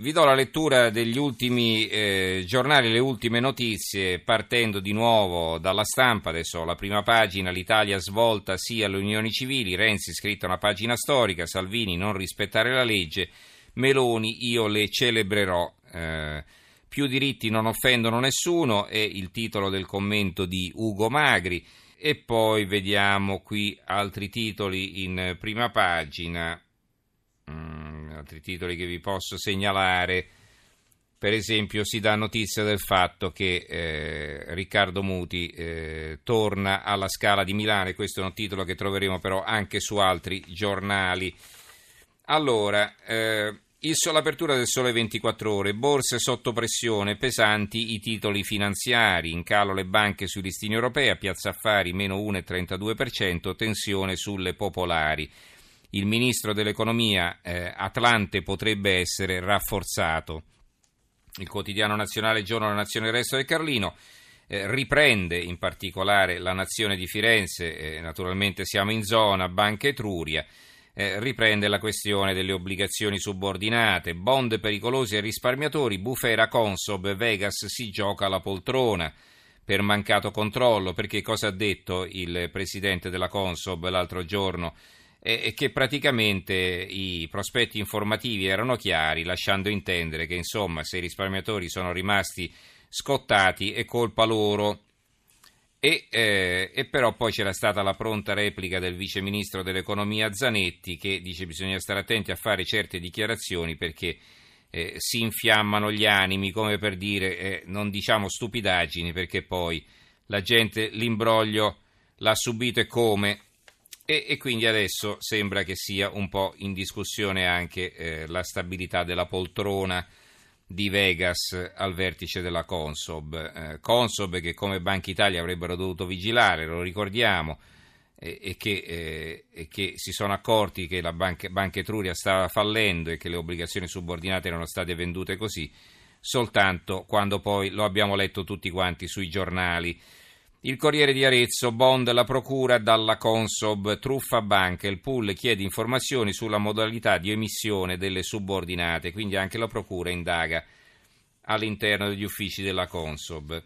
Vi do la lettura degli ultimi eh, giornali, le ultime notizie, partendo di nuovo dalla stampa. Adesso la prima pagina, l'Italia svolta sì alle unioni civili, Renzi scritta una pagina storica, Salvini non rispettare la legge, Meloni io le celebrerò. Eh, più diritti non offendono nessuno è il titolo del commento di Ugo Magri. E poi vediamo qui altri titoli in prima pagina altri titoli che vi posso segnalare. Per esempio si dà notizia del fatto che eh, Riccardo Muti eh, torna alla Scala di Milano, questo è un titolo che troveremo però anche su altri giornali. Allora, eh, l'apertura del Sole 24 Ore, borse sotto pressione, pesanti i titoli finanziari, in calo le banche sui listini europei, Piazza Affari meno 1,32%, tensione sulle popolari il ministro dell'economia eh, Atlante potrebbe essere rafforzato. Il quotidiano nazionale Giorno della Nazione il Resto del Carlino eh, riprende in particolare la Nazione di Firenze, eh, naturalmente siamo in zona, Banca Etruria, eh, riprende la questione delle obbligazioni subordinate, bond pericolosi ai risparmiatori, bufera Consob, Vegas si gioca la poltrona per mancato controllo, perché cosa ha detto il presidente della Consob l'altro giorno? E che praticamente i prospetti informativi erano chiari, lasciando intendere che insomma se i risparmiatori sono rimasti scottati è colpa loro. E, eh, e, però poi c'era stata la pronta replica del vice ministro dell'economia Zanetti che dice bisogna stare attenti a fare certe dichiarazioni perché eh, si infiammano gli animi come per dire eh, non diciamo stupidaggini perché poi la gente l'imbroglio l'ha subito e come e, e, quindi adesso sembra che sia un po' in discussione anche eh, la stabilità della poltrona di Vegas al vertice della Consob. Eh, Consob che come Banca Italia avrebbero dovuto vigilare, lo ricordiamo, eh, e, che, e, che, si sono accorti che la Banca, Banca Etruria stava fallendo e che le obbligazioni subordinate erano state vendute così, soltanto quando poi lo abbiamo letto tutti quanti sui giornali. Il Corriere di Arezzo, Bond la procura dalla Consob, truffa banca, il pool chiede informazioni sulla modalità di emissione delle subordinate, quindi anche la procura indaga all'interno degli uffici della Consob.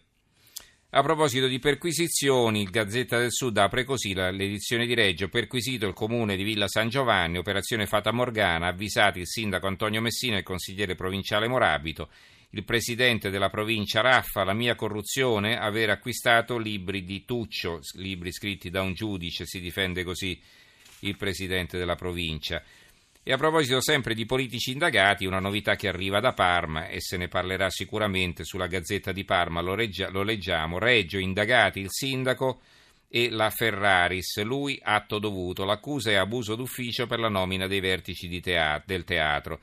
A proposito di perquisizioni, il Gazzetta del Sud apre così l'edizione di Reggio, perquisito il comune di Villa San Giovanni, operazione Fata Morgana, avvisati il sindaco Antonio Messina e il consigliere provinciale Morabito il presidente della provincia Raffa, la mia corruzione, aver acquistato libri di Tuccio, libri scritti da un giudice, si difende così il presidente della provincia. E a proposito sempre di politici indagati, una novità che arriva da Parma e se ne parlerà sicuramente sulla Gazzetta di Parma, lo, reggia, lo leggiamo, Reggio indagati il sindaco e la Ferraris, lui atto dovuto, l'accusa è abuso d'ufficio per la nomina dei vertici teatro, del teatro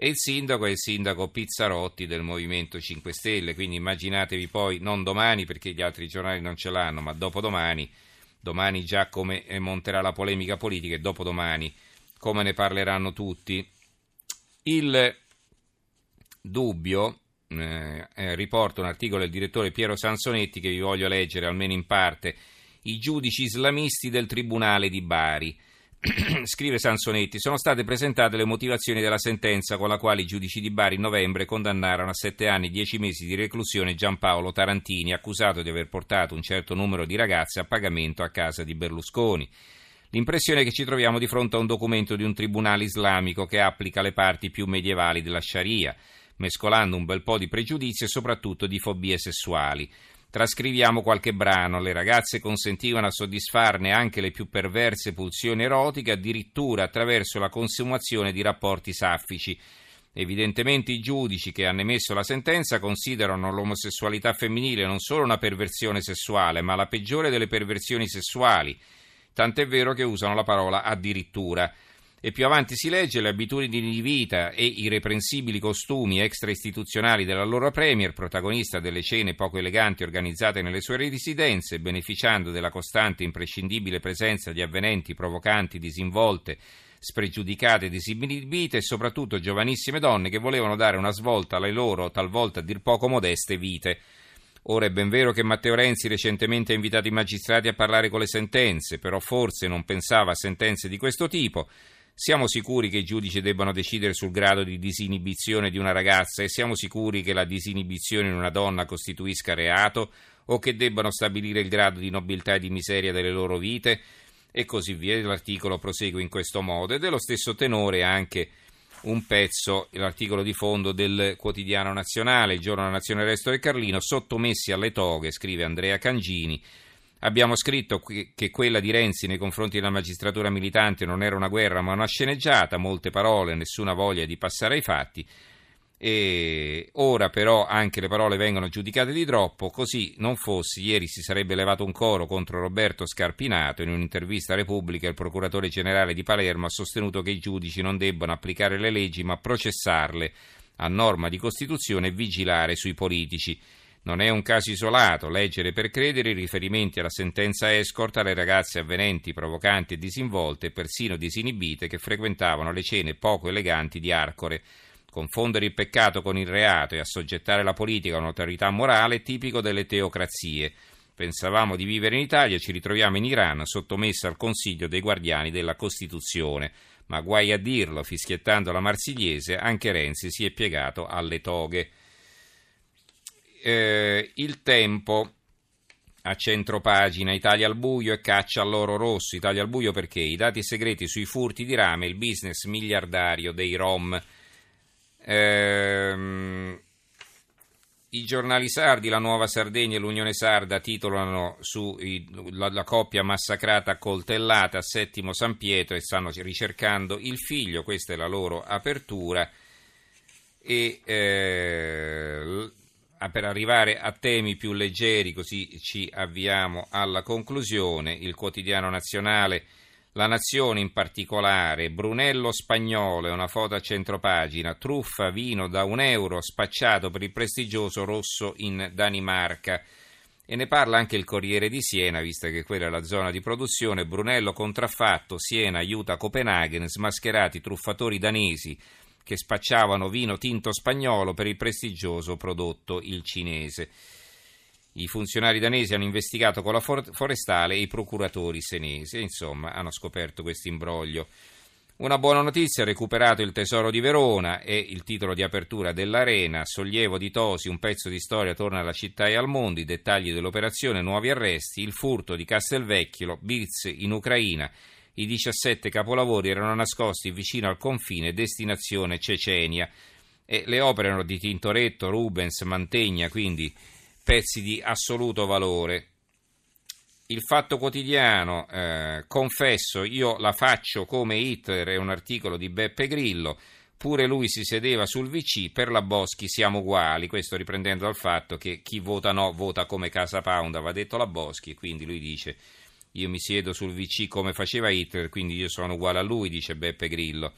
e il sindaco è il sindaco Pizzarotti del Movimento 5 Stelle, quindi immaginatevi poi non domani perché gli altri giornali non ce l'hanno, ma dopodomani, domani già come monterà la polemica politica e dopodomani come ne parleranno tutti. Il dubbio, eh, eh, riporta un articolo del direttore Piero Sansonetti che vi voglio leggere almeno in parte, i giudici islamisti del Tribunale di Bari. Scrive Sansonetti, sono state presentate le motivazioni della sentenza con la quale i giudici di Bari in novembre condannarono a sette anni e dieci mesi di reclusione Giampaolo Tarantini, accusato di aver portato un certo numero di ragazze a pagamento a casa di Berlusconi. L'impressione è che ci troviamo di fronte a un documento di un tribunale islamico che applica le parti più medievali della Sharia, mescolando un bel po' di pregiudizi e soprattutto di fobie sessuali. Trascriviamo qualche brano. Le ragazze consentivano a soddisfarne anche le più perverse pulsioni erotiche, addirittura attraverso la consumazione di rapporti saffici. Evidentemente i giudici che hanno emesso la sentenza considerano l'omosessualità femminile non solo una perversione sessuale, ma la peggiore delle perversioni sessuali. Tant'è vero che usano la parola addirittura. E più avanti si legge le abitudini di vita e i reprensibili costumi extraistituzionali della loro Premier, protagonista delle cene poco eleganti organizzate nelle sue residenze, beneficiando della costante e imprescindibile presenza di avvenenti provocanti, disinvolte, spregiudicate e disinibite e soprattutto giovanissime donne che volevano dare una svolta alle loro, talvolta a dir poco modeste, vite. Ora è ben vero che Matteo Renzi recentemente ha invitato i magistrati a parlare con le sentenze, però forse non pensava a sentenze di questo tipo Siamo sicuri che i giudici debbano decidere sul grado di disinibizione di una ragazza e siamo sicuri che la disinibizione in una donna costituisca reato o che debbano stabilire il grado di nobiltà e di miseria delle loro vite? E così via. L'articolo prosegue in questo modo. Ed è lo stesso tenore anche un pezzo, l'articolo di fondo del quotidiano nazionale, il giorno della nazione resto del Carlino, sottomessi alle toghe, scrive Andrea Cangini Abbiamo scritto che quella di Renzi nei confronti della magistratura militante non era una guerra ma una sceneggiata, molte parole, nessuna voglia di passare ai fatti. E ora però anche le parole vengono giudicate di troppo, così non fosse, ieri si sarebbe levato un coro contro Roberto Scarpinato. In un'intervista a Repubblica il procuratore generale di Palermo ha sostenuto che i giudici non debbano applicare le leggi ma processarle a norma di Costituzione e vigilare sui politici. Non è un caso isolato leggere per credere i riferimenti alla sentenza escort alle ragazze avvenenti, provocanti e disinvolte persino disinibite che frequentavano le cene poco eleganti di Arcore. Confondere il peccato con il reato e assoggettare la politica a un'autorità morale è tipico delle teocrazie. Pensavamo di vivere in Italia ci ritroviamo in Iran sottomessa al consiglio dei guardiani della Costituzione. Ma guai a dirlo, fischiettando la marsigliese, anche Renzi si è piegato alle toghe eh, il tempo a centro pagina Italia al buio e caccia all'oro rosso. Italia al buio perché i dati segreti sui furti di rame, il business miliardario dei Rom. Ehm, I giornali sardi, la Nuova Sardegna e l'Unione Sarda titolano sulla la coppia massacrata coltellata a Settimo San Pietro e stanno ricercando il figlio, questa è la loro apertura. E eh, per arrivare a temi più leggeri, così ci avviamo alla conclusione, il quotidiano nazionale, la Nazione in particolare, Brunello Spagnolo, è una foto a centropagina, truffa, vino da un euro spacciato per il prestigioso rosso in Danimarca. E ne parla anche il Corriere di Siena, visto che quella è la zona di produzione. Brunello contraffatto, Siena aiuta Copenaghen, smascherati truffatori danesi che spacciavano vino tinto spagnolo per il prestigioso prodotto il cinese. I funzionari danesi hanno investigato con la forestale e i procuratori senesi, insomma, hanno scoperto questo imbroglio. Una buona notizia, recuperato il tesoro di Verona e il titolo di apertura dell'Arena, sollievo di Tosi, un pezzo di storia torna alla città e al mondo, i dettagli dell'operazione, nuovi arresti, il furto di Castelvecchio, Blitz in Ucraina i 17 capolavori erano nascosti vicino al confine destinazione Cecenia e le opere erano di Tintoretto, Rubens, Mantegna, quindi pezzi di assoluto valore. Il Fatto Quotidiano, eh, confesso, io la faccio come Hitler, è un articolo di Beppe Grillo, pure lui si sedeva sul VC, per la Boschi siamo uguali, questo riprendendo dal fatto che chi vota no vota come Casa Pound, aveva detto la Boschi, quindi lui dice io mi siedo sul VC come faceva Hitler, quindi io sono uguale a lui, dice Beppe Grillo.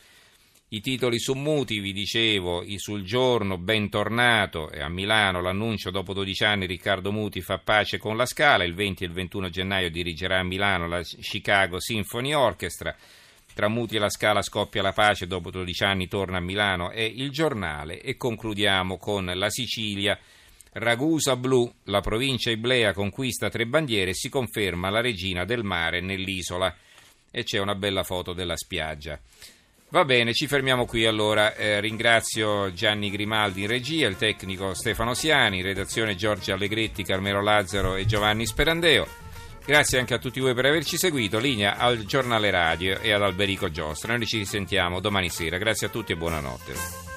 I titoli su Muti, vi dicevo, sul giorno, bentornato, e a Milano l'annuncio dopo 12 anni Riccardo Muti fa pace con la Scala, il 20 e il 21 gennaio dirigerà a Milano la Chicago Symphony Orchestra, tra Muti e la Scala scoppia la pace, dopo 12 anni torna a Milano, è il giornale e concludiamo con la Sicilia Ragusa blu, la provincia Iblea conquista tre bandiere e si conferma la regina del mare nell'isola. E c'è una bella foto della spiaggia. Va bene, ci fermiamo qui allora. Eh, ringrazio Gianni Grimaldi in regia, il tecnico Stefano Siani, redazione Giorgio Allegretti, Carmelo Lazzaro e Giovanni Sperandeo. Grazie anche a tutti voi per averci seguito. Linea al giornale radio e ad Alberico Giostra. Noi ci risentiamo domani sera. Grazie a tutti e buonanotte.